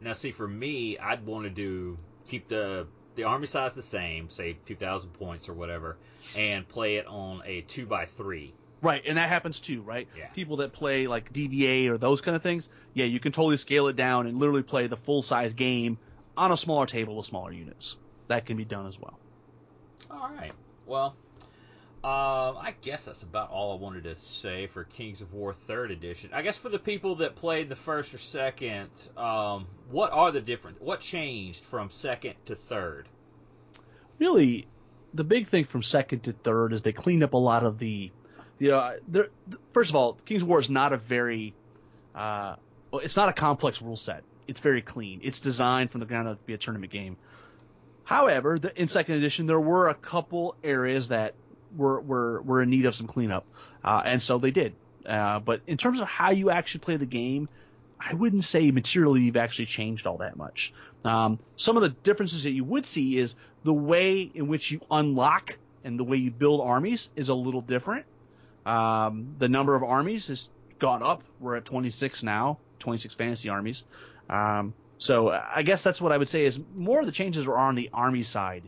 Now, see, for me, I'd want to do keep the the army size the same, say two thousand points or whatever, and play it on a two by three. Right, and that happens too, right? Yeah. People that play like DBA or those kind of things, yeah, you can totally scale it down and literally play the full size game on a smaller table with smaller units. That can be done as well. All right. Well, um, I guess that's about all I wanted to say for Kings of War Third Edition. I guess for the people that played the first or second, um, what are the different? What changed from second to third? Really, the big thing from second to third is they cleaned up a lot of the, you know, first of all, Kings of War is not a very, uh, it's not a complex rule set. It's very clean. It's designed from the ground up to be a tournament game. However, the, in second edition, there were a couple areas that were were were in need of some cleanup, uh, and so they did. Uh, but in terms of how you actually play the game, I wouldn't say materially you've actually changed all that much. Um, some of the differences that you would see is the way in which you unlock and the way you build armies is a little different. Um, the number of armies has gone up. We're at 26 now, 26 fantasy armies. Um, so I guess that's what I would say is more of the changes are on the army side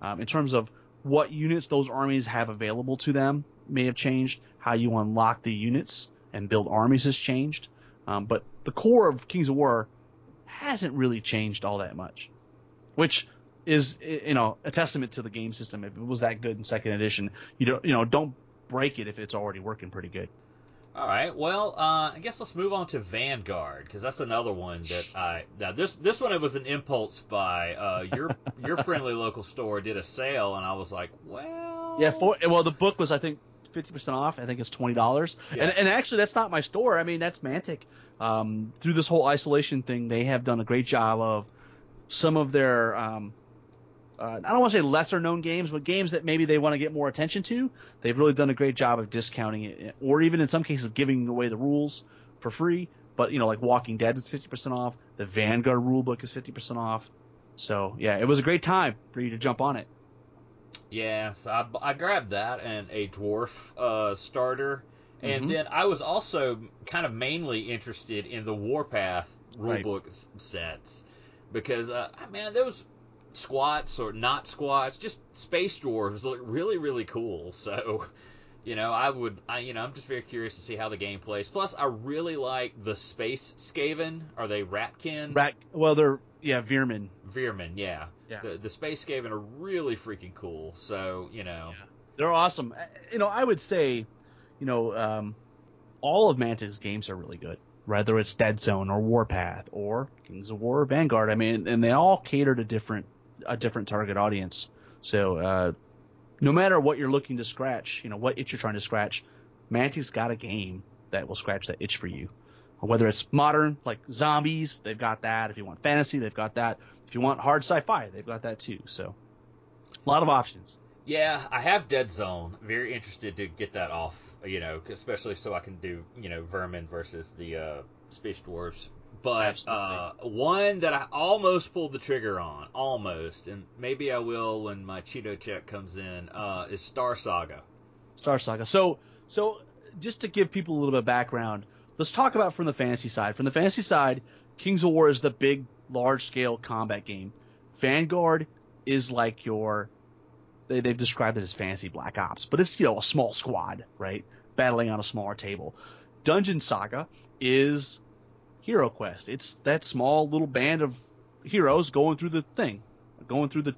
um, in terms of what units those armies have available to them may have changed. How you unlock the units and build armies has changed. Um, but the core of Kings of War hasn't really changed all that much, which is you know a testament to the game system. If it was that good in second edition, you don't you know don't break it if it's already working pretty good. All right. Well, uh, I guess let's move on to Vanguard because that's another one that I now this this one it was an impulse buy. Uh, your your friendly local store did a sale and I was like, well, Yeah, for well, the book was I think fifty percent off. I think it's twenty dollars. Yeah. And and actually, that's not my store. I mean, that's Mantic. Um, through this whole isolation thing, they have done a great job of some of their. Um, uh, I don't want to say lesser known games, but games that maybe they want to get more attention to. They've really done a great job of discounting it, or even in some cases giving away the rules for free. But you know, like Walking Dead is fifty percent off. The Vanguard rulebook is fifty percent off. So yeah, it was a great time for you to jump on it. Yeah, so I, I grabbed that and a dwarf uh, starter, and Mhm. then I was also kind of mainly interested in the Warpath rulebook s sets because uh, man, those squats or not squats, just space dwarves look really really cool. So. You know, I would, I, you know, I'm just very curious to see how the game plays. Plus, I really like the space Skaven. Are they Ratkin? Rat, well, they're yeah, Veer-myn. Veer-myn, yeah. Yeah. The, the space Skaven are really freaking cool. So, you know, They're awesome. You know, I would say, you know, um, all of Mantic's games are really good. Whether it's Dead Zone or Warpath or Kings of War or Vanguard, I mean, and they all cater to different a different target audience. So, uh, no matter what you're looking to scratch, you know, what itch you're trying to scratch, Mantic's got a game that will scratch that itch for you. Whether it's modern, like zombies, they've got that. If you want fantasy, they've got that. If you want hard sci-fi, they've got that too. So, a lot of options. Yeah, I have Dead Zone. Very interested to get that off, you know, especially so I can do, you know, Vermin versus the uh, Space Dwarves. But uh, one that I almost pulled the trigger on, almost, and maybe I will when my Cheeto check comes in, uh, is Star Saga. Star Saga. So, so just to give people a little bit of background, let's talk about from the fantasy side. From the fantasy side, Kings of War is the big, large scale combat game. Vanguard is like your, they, they've described it as fantasy Black Ops, but it's, you know, a small squad, right? Battling on a smaller table. Dungeon Saga is Hero Quest. It's that small little band of heroes going through the thing, going through the,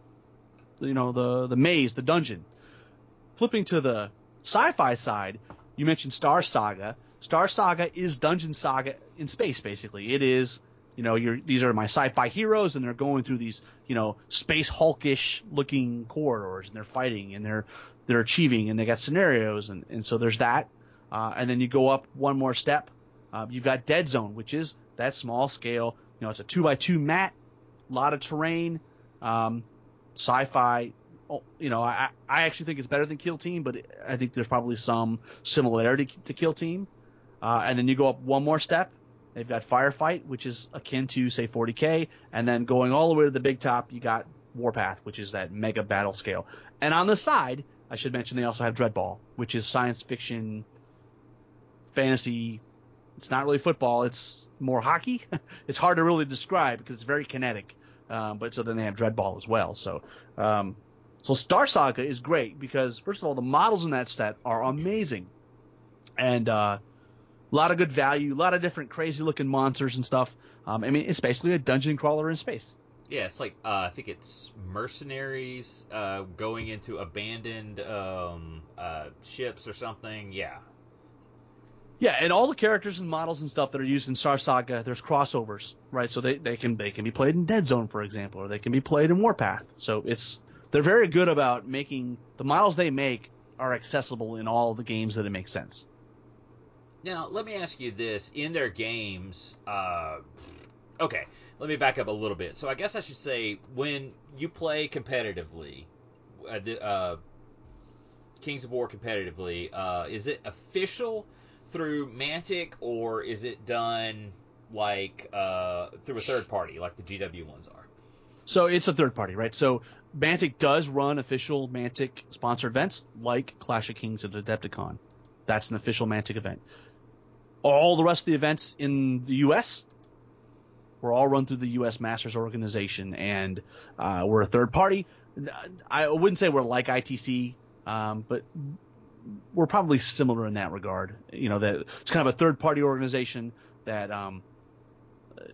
you know, the, the maze, the dungeon. Flipping to the sci-fi side, you mentioned Star Saga. Star Saga is Dungeon Saga in space, basically. It is, you know, these are my sci-fi heroes, and they're going through these, you know, space Hulkish looking corridors, and they're fighting, and they're they're achieving, and they got scenarios, and and so there's that. Uh, and then you go up one more step. Uh, you've got Dead Zone, which is that small scale. You know, it's a two by two mat, a lot of terrain, um, sci-fi. Oh, you know, I I actually think it's better than Kill Team, but I think there's probably some similarity to Kill Team. Uh, and then you go up one more step. They've got Firefight, which is akin to say 40k, and then going all the way to the big top, you got Warpath, which is that mega battle scale. And on the side, I should mention they also have Dreadball, which is science fiction, fantasy. It's not really football; it's more hockey. it's hard to really describe because it's very kinetic. Um, but so then they have Dreadball as well. So, um, so Star Saga is great because first of all, the models in that set are amazing, and uh, a lot of good value, a lot of different crazy looking monsters and stuff. Um, I mean, it's basically a dungeon crawler in space. Yeah, it's like uh, I think it's mercenaries uh, going into abandoned um, uh, ships or something. Yeah, Yeah, and all the characters and models and stuff that are used in Star Saga, there's crossovers, right? So they, they can they can be played in Dead Zone, for example, or they can be played in Warpath. So it's they're very good about making the models they make are accessible in all the games that it makes sense. Now, let me ask you this: in their games, uh, okay, let me back up a little bit. So, I guess I should say when you play competitively, uh, the, uh, Kings of War competitively, uh, is it official through Mantic or is it done like uh, through a third party, like the GW ones are? So it's a third party, right? So Mantic does run official Mantic sponsored events like Clash of Kings and Adepticon. That's an official Mantic event. All the rest of the events in the U.S. were all run through the U.S. Masters organization, and uh, we're a third party. I wouldn't say we're like ITC, um, but we're probably similar in that regard. You know, that it's kind of a third party organization that, um,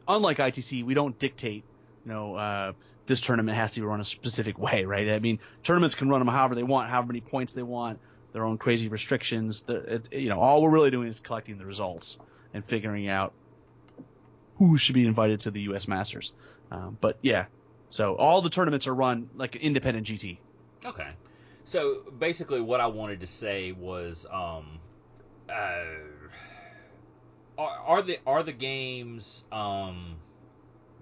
unlike ITC, we don't dictate. You know, uh, this tournament has to be run a specific way, right? I mean, tournaments can run them however they want, however many points they want. their own crazy restrictions. It, you know, all we're really doing is collecting the results and figuring out who should be invited to the U.S. Masters. Um, but yeah, so all the tournaments are run like independent GT. Okay. So basically, what I wanted to say was, um, uh, are, are the are the games um,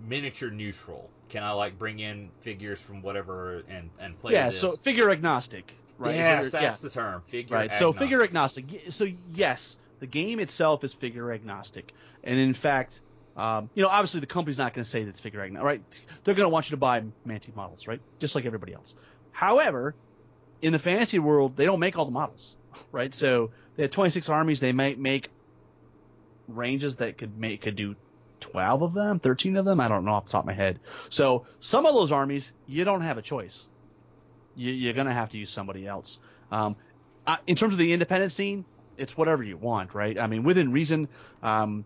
miniature neutral? Can I like bring in figures from whatever and and play? Yeah, so figure agnostic, right? Yes, that's the term. Figure. right. So figure agnostic. So yes, the game itself is figure agnostic, and in fact, um, you know, obviously the company's not going to say that it's figure agnostic, right? They're going to want you to buy Mantic models, right? Just like everybody else. However, in the fantasy world, they don't make all the models, right? So they have 26 armies. They might make ranges that could make could do 12 of them, 13 of them. I don't know off the top of my head. So some of those armies, you don't have a choice. You, you're going to have to use somebody else. Um, uh, in terms of the independent scene, it's whatever you want, right? I mean, within reason, um,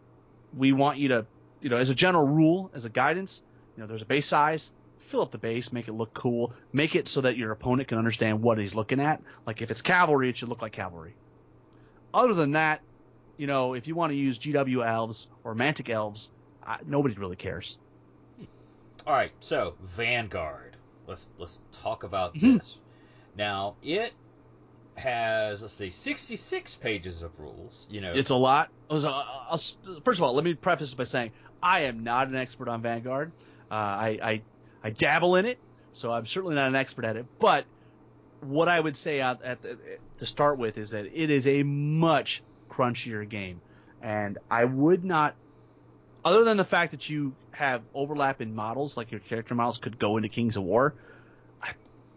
we want you to, you know, as a general rule, as a guidance, you know, there's a base size, fill up the base, make it look cool, make it so that your opponent can understand what he's looking at. Like if it's cavalry, it should look like cavalry. Other than that, you know, if you want to use GW elves or Mantic elves, uh, nobody really cares. All right, so Vanguard. Let's let's talk about Mhm. this. Now it has let's see, sixty six pages of rules. You know, It's a lot. First of all, let me preface by saying I am not an expert on Vanguard. Uh, I, I I dabble in it, so I'm certainly not an expert at it. But what I would say out at the, to start with is that it is a much crunchier game, and I would not, other than the fact that you have overlap in models, like your character models could go into Kings of War. I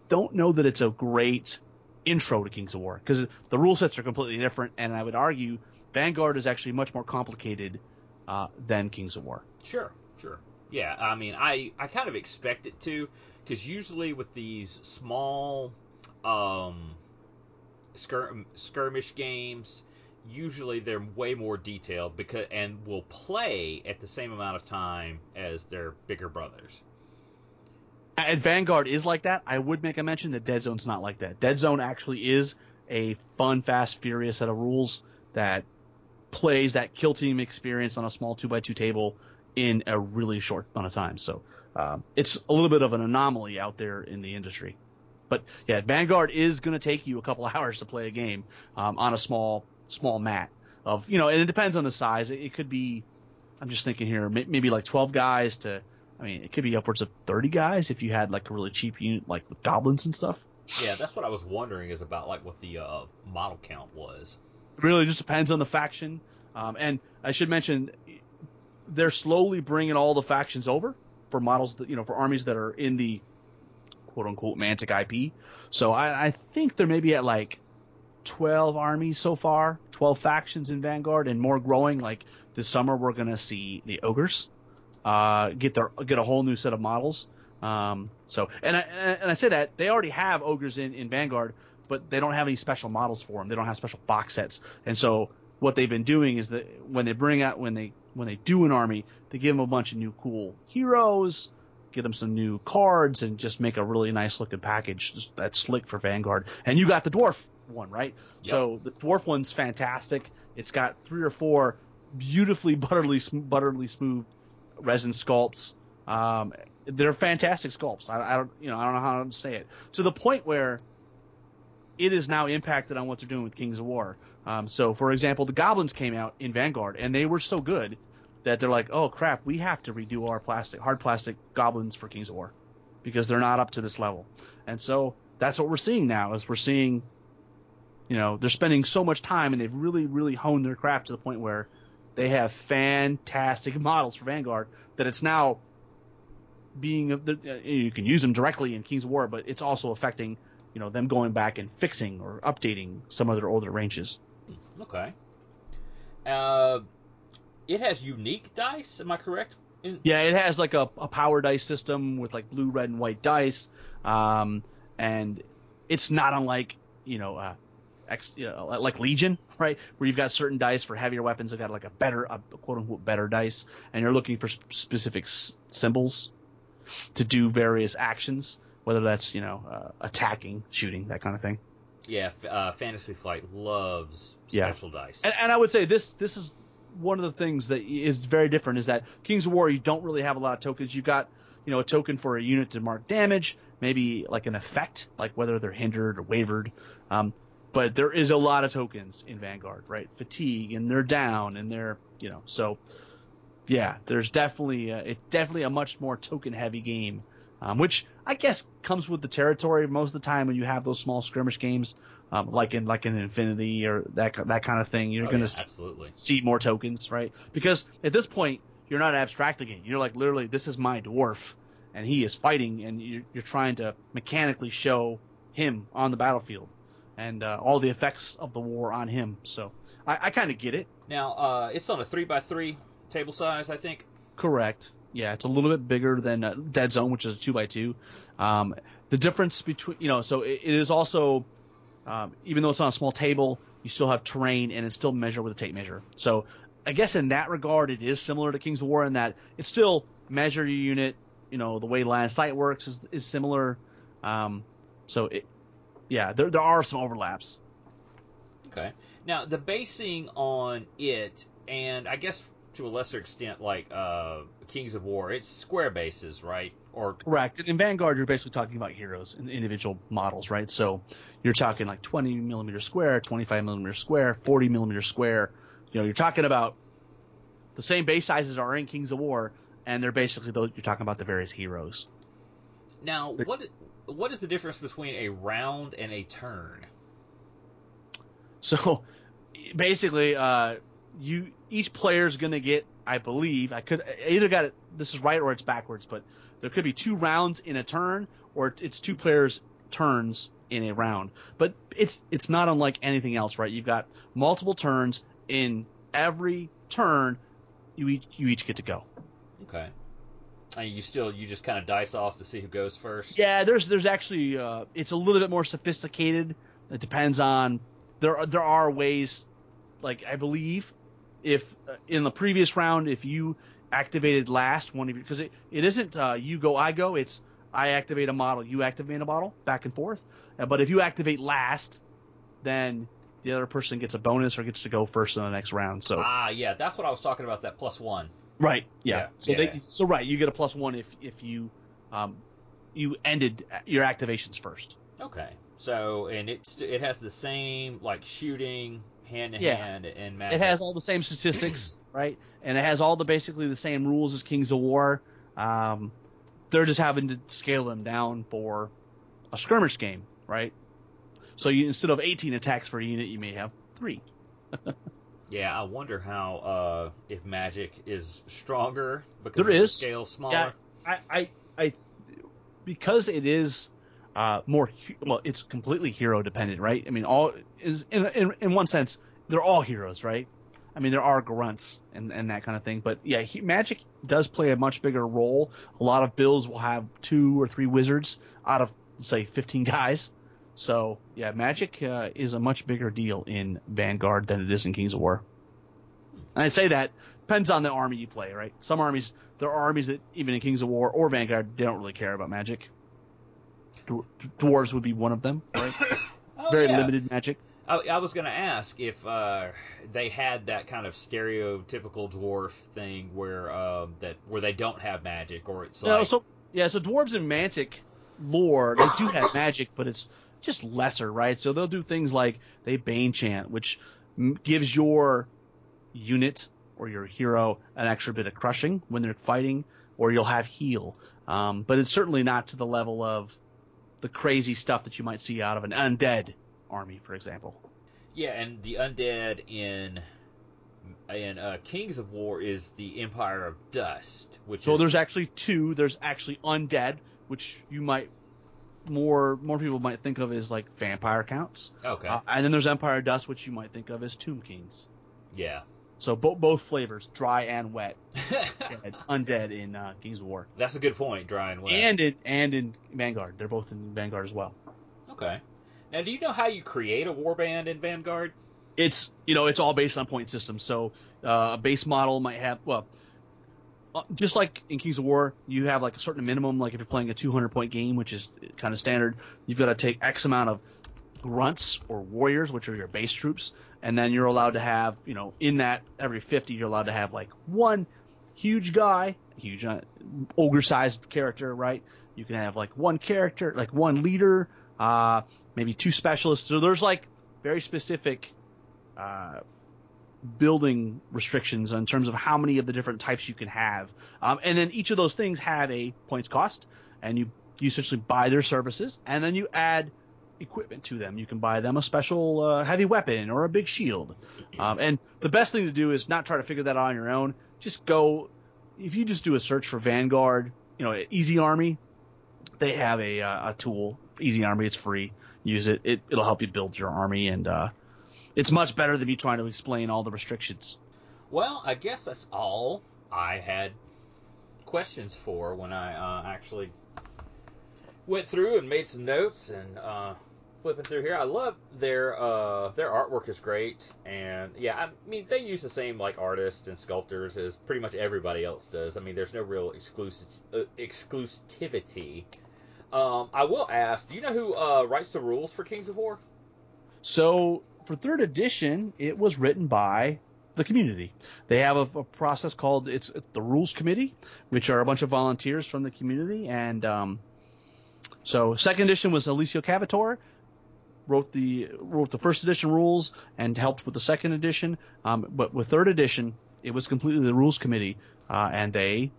don't know that it's a great intro to Kings of War because the rule sets are completely different, and I would argue Vanguard is actually much more complicated uh, than Kings of War. Sure, sure. Yeah, I mean, I I kind of expect it to, because usually with these small, um, skir- skirmish games, usually they're way more detailed because and will play at the same amount of time as their bigger brothers. And Vanguard is like that. I would make a mention that Dead Zone's not like that. Dead Zone actually is a fun, fast, furious set of rules that plays that kill team experience on a small two by two table in a really short amount of time. So um, it's a little bit of an anomaly out there in the industry. But yeah, Vanguard is going to take you a couple hours to play a game um, on a small small mat of you know, and it depends on the size. It, it could be, I'm just thinking here, may- maybe like 12 guys to I mean, it could be upwards of 30 guys if you had like a really cheap unit, like with goblins and stuff. Yeah, that's what I was wondering is about like what the uh, model count was. It really just depends on the faction. Um, and I should mention, they're slowly bringing all the factions over for models that, you know, for armies that are in the quote unquote Mantic IP. So I, I think they're maybe at like 12 armies so far, 12 factions in Vanguard and more growing. Like this summer, we're to see the ogres, uh, get their, get a whole new set of models. Um, so, and I, and I say that they already have ogres in, in Vanguard, but they don't have any special models for them. They don't have special box sets. And so what they've been doing is that when they bring out, when they, when they do an army, they give them a bunch of new cool heroes, get them some new cards and just make a really nice looking package that's slick for Vanguard. And you got the dwarf one, right? Yep. So the dwarf one's fantastic. It's got three or four beautifully butterly, butterly smooth resin sculpts. Um, they're fantastic sculpts. I, I don't, you know, I don't know how to say it to the point where it is now impacted on what they're doing with Kings of War. Um, so, for example, the goblins came out in Vanguard, and they were so good that they're like, "Oh crap, we have to redo our plastic, hard plastic goblins for Kings of War because they're not up to this level." And so that's what we're seeing now. Is we're seeing, you know, they're spending so much time, and they've really, really honed their craft to the point where they have fantastic models for Vanguard that it's now being you can use them directly in Kings of War, but it's also affecting you know them going back and fixing or updating some of their older ranges. Okay. Uh, it has unique dice. Am I correct? In- Yeah, it has like a, a power dice system with like blue, red, and white dice, um, and it's not unlike you know, uh, X, you know, like Legion, right? Where you've got certain dice for heavier weapons have got like a better, a quote unquote better dice, and you're looking for sp- specific s- symbols to do various actions, whether that's you know uh, attacking, shooting, that kind of thing. Yeah, uh, Fantasy Flight loves Yeah. special dice. And, and I would say this this is one of the things that is very different is that Kings of War you don't really have a lot of tokens. You've got you know a token for a unit to mark damage, maybe like an effect, like whether they're hindered or wavered. Um, but there is a lot of tokens in Vanguard, right? Fatigue and they're down and they're you know so yeah, there's definitely uh, it's definitely a much more token heavy game. Um, which I guess comes with the territory most of the time when you have those small skirmish games, um, like in like in Infinity or that that kind of thing. You're Oh, gonna yeah, absolutely. see more tokens, right? Because at this point, you're not abstracting it. You're like literally, this is my dwarf, and he is fighting, and you're, you're trying to mechanically show him on the battlefield, and uh, all the effects of the war on him. So I, I kind of get it. Now, uh, it's on a three by three table size, I think. Correct. Yeah, it's a little bit bigger than uh, Dead Zone, which is a two by two. Um, the difference between, you know, so it, it is also, um, even though it's on a small table, you still have terrain and it's still measured with a tape measure. So I guess in that regard, it is similar to Kings of War in that it's still measure your unit. You know, the way line sight works is, is similar. Um, so it, yeah, there there are some overlaps. Okay. Now, the basing on it, and I guess to a lesser extent, like uh, Kings of War, it's square bases, right? Or Correct. And in Vanguard, you're basically talking about heroes and individual models, right? So you're talking like 20 millimeter square, 25 millimeter square, 40 millimeter square. You know, you're talking about the same base sizes are in Kings of War, and they're basically those. You're talking about the various heroes. now, what what is the difference between a round and a turn? So basically, uh, you each player's going to get, I believe, I could I either got it. This is right or it's backwards, but there could be two rounds in a turn, or it's two players' turns in a round. But it's it's not unlike anything else, right? You've got multiple turns in every turn. You each you each get to go. Okay. And you still you just kind of dice off to see who goes first. Yeah, there's there's actually uh, it's a little bit more sophisticated. It depends on there are, there are ways, like I believe, if uh, in the previous round if you activated last one of you because it, it isn't uh, you go I go it's I activate a model you activate a model back and forth. Uh, but if you activate last, then the other person gets a bonus or gets to go first in the next round. So Ah, yeah, that's what I was talking about. That plus one. Right. Yeah. Yeah, So yeah. they so right, you get a plus one if if you um you ended your activations first. Okay. So and it's it has the same like shooting hand to Yeah. hand and magic. It has all the same statistics, right? And it has all the basically the same rules as Kings of War. Um, they're just having to scale them down for a skirmish game, right? So you instead of 18 attacks for a unit, you may have three. Yeah, I wonder how uh, if magic is stronger because There the scale smaller. I, I, I, because it is uh, more well, it's completely hero dependent, right? I mean, all is in, in in one sense they're all heroes, right? I mean, there are grunts and, and that kind of thing, but yeah, he, magic does play a much bigger role. A lot of builds will have two or three wizards out of say 15 guys. So yeah, magic uh, is a much bigger deal in Vanguard than it is in Kings of War. And I say that depends on the army you play, right? Some armies, there are armies that even in Kings of War or Vanguard, they don't really care about magic. Dwar- Dwarves would be one of them, right? Oh, Very yeah. limited magic. I, I was going to ask if uh, they had that kind of stereotypical dwarf thing where um, that where they don't have magic, or it's No, like so yeah, so dwarves in Mantic lore they do have magic, but it's just lesser, right? So they'll do things like they Bane chant, which m- gives your unit or your hero an extra bit of crushing when they're fighting, or you'll have heal. Um, but it's certainly not to the level of the crazy stuff that you might see out of an undead army, for example. yeah, and the undead in in uh, Kings of War is the Empire of Dust, which So is there's actually two. There's actually undead, which you might more more people might think of as like vampire counts. okay, Uh, and then there's Empire of Dust, which you might think of as Tomb Kings. yeah. So bo- both flavors, dry and wet, dead, undead in uh, Kings of War, That's a good point, dry and wet. and in and in Vanguard. They're both in Vanguard as well. okay. Now, do you know how you create a warband in Vanguard? It's you know it's all based on point systems. So uh, a base model might have well, uh, just like in Kings of War, you have like a certain minimum. Like if you're playing a 200 point game, which is kind of standard, you've got to take X amount of grunts or warriors, which are your base troops, and then you're allowed to have, you know, in that every 50, you're allowed to have like one huge guy, huge uh, ogre-sized character, right? You can have like one character, like one leader, uh, maybe two specialists. So there's like very specific uh, building restrictions in terms of how many of the different types you can have, um, and then each of those things have a points cost, and you you essentially buy their services, and then you add equipment to them. You can buy them a special uh, heavy weapon or a big shield. Um, and the best thing to do is not try to figure that out on your own. Just go. If you just do a search for Vanguard, you know, Easy Army, they have a, uh, a tool. Easy Army, it's free. Use it. it it'll help you build your army, and uh, it's much better than me trying to explain all the restrictions. Well, I guess that's all I had questions for when I uh, actually went through and made some notes and uh, flipping through here. I love their uh, their artwork is great, and yeah, I mean they use the same like artists and sculptors as pretty much everybody else does. I mean, there's no real exclusive uh, exclusivity. Um, I will ask, do you know who uh, writes the rules for Kings of War? So for third edition, it was written by the community. They have a, a process called it's the Rules Committee, which are a bunch of volunteers from the community, and um, so second edition was Alessio Cavatore wrote the wrote the first edition rules and helped with the second edition. Um, but with third edition, it was completely the rules committee, uh, and they,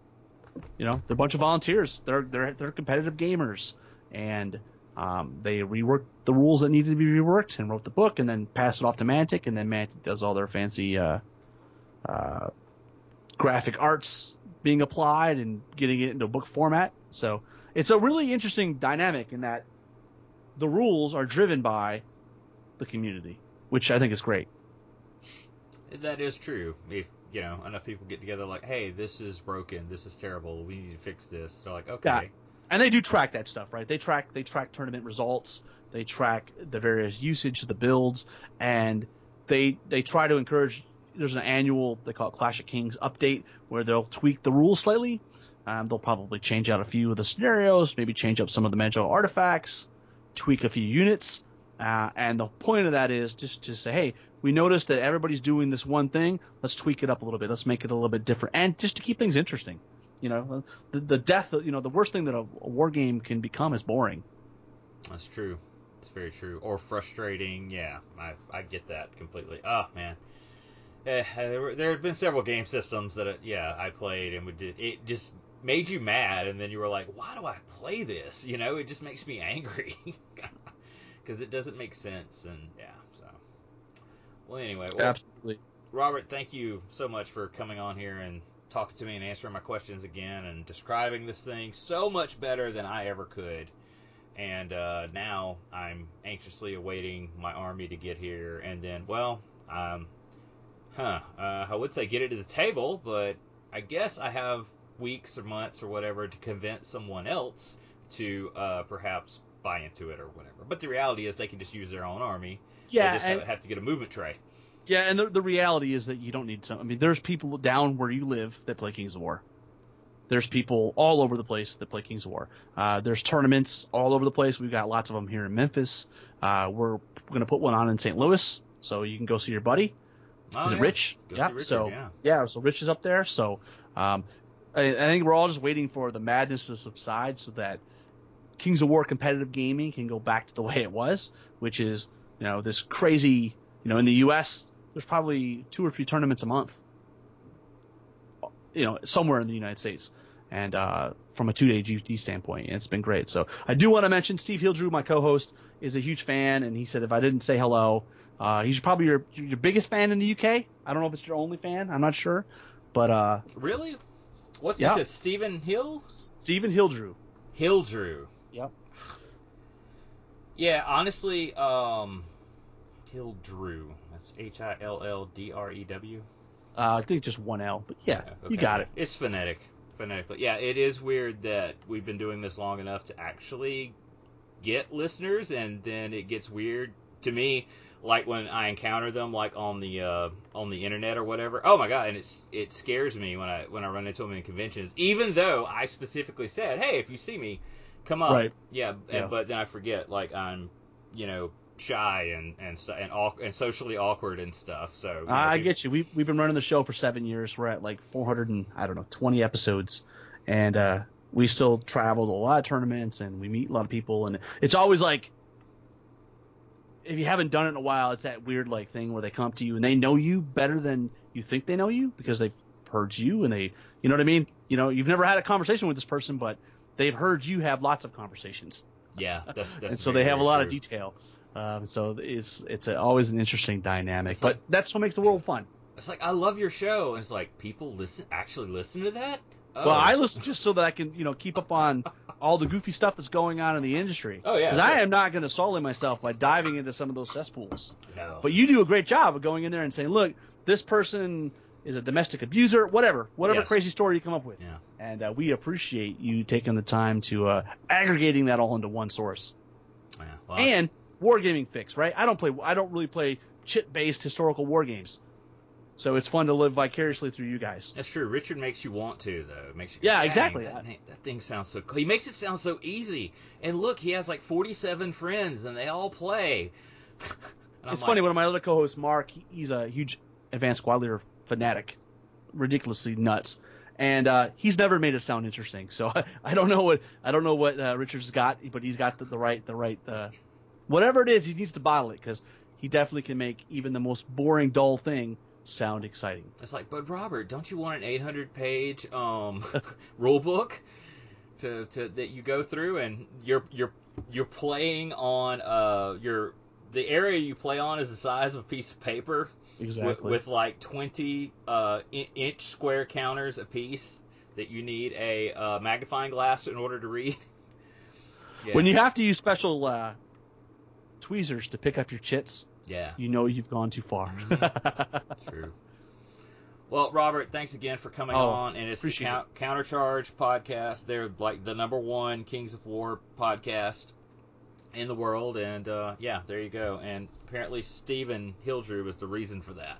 you know, they're a bunch of volunteers. They're they're they're competitive gamers, and um, they reworked the rules that needed to be reworked and wrote the book, and then passed it off to Mantic, and then Mantic does all their fancy uh, uh, graphic arts being applied and getting it into book format. So it's a really interesting dynamic in that the rules are driven by the community, which I think is great. That is true. If you know enough people get together, like, hey, this is broken, this is terrible, we need to fix this. They're like, okay. Yeah. And they do track that stuff, right? They track they track tournament results, they track the various usage of the builds, and they they try to encourage. There's an annual they call it Clash of Kings update where they'll tweak the rules slightly um, they'll probably change out a few of the scenarios, maybe change up some of the magical artifacts, tweak a few units. Uh, and the point of that is just to say, hey, we noticed that everybody's doing this one thing. Let's tweak it up a little bit. Let's make it a little bit different, and just to keep things interesting. You know, the, the death, you know, the worst thing that a, a war game can become is boring. That's true. It's very true. Or frustrating. Yeah, I I get that completely. Oh man. Eh, there, were, there had been several game systems that, yeah, I played and would it just made you mad, and then you were like, why do I play this? You know, it just makes me angry because it doesn't make sense, and yeah. So, well, anyway, well, absolutely, Robert, thank you so much for coming on here and talking to me and answering my questions again and describing this thing so much better than I ever could. And uh, now I'm anxiously awaiting my army to get here, and then, well, um, huh, uh, I would say get it to the table, but I guess I have weeks or months or whatever to convince someone else to uh, perhaps buy into it or whatever. But the reality is they can just use their own army. Yeah, they just and, have to get a movement tray. Yeah, and the, the reality is that you don't need some. I mean, there's people down where you live that play Kings of War. There's people all over the place that play Kings of War. Uh, there's tournaments all over the place. We've got lots of them here in Memphis. Uh, we're going to put one on in St. Louis, so you can go see your buddy. Oh, is yeah. it Rich? Go yeah. Richard, so yeah. yeah, so Rich is up there. So um, I, I think we're all just waiting for the madness to subside so that Kings of War competitive gaming can go back to the way it was, which is you know this crazy. You know, in the U.S., there's probably two or three tournaments a month. You know, somewhere in the United States, and uh, from a two-day GT standpoint, it's been great. So I do want to mention Steve Hildrew, my co-host, is a huge fan, and he said if I didn't say hello, uh, he's probably your your biggest fan in the UK. I don't know if it's your only fan. I'm not sure, but uh, really, what's Yeah. this? Stephen Hill? Stephen Hildrew. Hildrew. Yep. Yeah, honestly, um, Hildrew. That's H I L L D R E W. Uh, I think just one L, but yeah, you okay. got it. It's phonetic, phonetically. Yeah, it is weird that we've been doing this long enough to actually get listeners, and then it gets weird to me, like when I encounter them, like on the uh, on the internet or whatever. Oh my god, and it's it scares me when I when I run into them in conventions, even though I specifically said, hey, if you see me, come up. Right. Yeah, Yeah. And, but then I forget, like I'm, you know, shy and and stu- and, au- and socially awkward and stuff. So you know, I we- get you. We've we've been running the show for seven years. We're at like 400 and I don't know 20 episodes, and uh, we still travel to a lot of tournaments and we meet a lot of people. And it's always like, if you haven't done it in a while, it's that weird like thing where they come up to you and they know you better than you think they know you because they've heard you and they, you know what I mean? You know, you've never had a conversation with this person, but they've heard you have lots of conversations. yeah, that's, that's and so very, they have a lot of detail. Um, so it's it's a, always an interesting dynamic, It's but like- that's what makes the world fun. It's like I love your show. And it's like people listen actually listen to that. Oh. Well, I listen just so that I can, you know, keep up on all the goofy stuff that's going on in the industry. Oh, yeah, Because I am not going to sully myself by diving into some of those cesspools. no. But you do a great job of going in there and saying, look, this person is a domestic abuser, whatever, whatever Yes. crazy story you come up with. Yeah. And uh, we appreciate you taking the time to uh, aggregating that all into one source. yeah. Well, And wargaming fix, right? I don't play. I don't really play chit-based historical war games. So it's fun to live vicariously through you guys. That's true. Richard makes you want to, though. It makes you. Yeah, exactly. That, that thing sounds so. cool." He makes it sound so easy. And look, he has like 47 friends, and they all play. It's like, funny. One of my other co-hosts, Mark, he's a huge advanced squad leader fanatic, ridiculously nuts, and uh, he's never made it sound interesting. So I, I don't know what I don't know what uh, Richard's got, but he's got the, the right the right uh, whatever it is. He needs to bottle it because he definitely can make even the most boring, dull thing sound exciting. It's like, but Robert, don't you want an 800 page um, rule book to, to that you go through, and you're you're you're playing on uh your the area you play on is the size of a piece of paper Exactly. with like 20 uh, inch square counters a piece that you need a uh, magnifying glass in order to read. Yeah. When you have to use special uh, tweezers to pick up your chits, yeah. you know you've gone too far. True. Well, Robert, thanks again for coming Oh, on. And it's the Countercharge podcast. They're like the number one Kings of War podcast in the world. And uh, yeah, there you go. And apparently, Stephen Hildrew was the reason for that.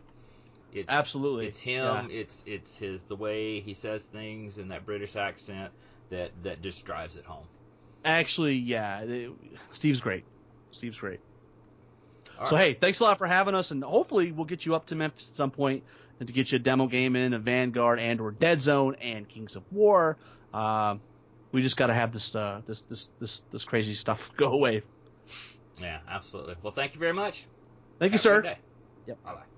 It's, Absolutely. It's him. It's it's his the way he says things in that British accent that that just drives it home. Actually, yeah, Steve's great. Steve's great. All so right. hey, thanks a lot for having us, and hopefully we'll get you up to Memphis at some point and to get you a demo game in, a Vanguard and or Dead Zone and Kings of War. Um, we just got to have this, uh, this this this this crazy stuff go away. Yeah, absolutely. Well, thank you very much. Thank you, Have a sir. good day. Yep. Bye bye.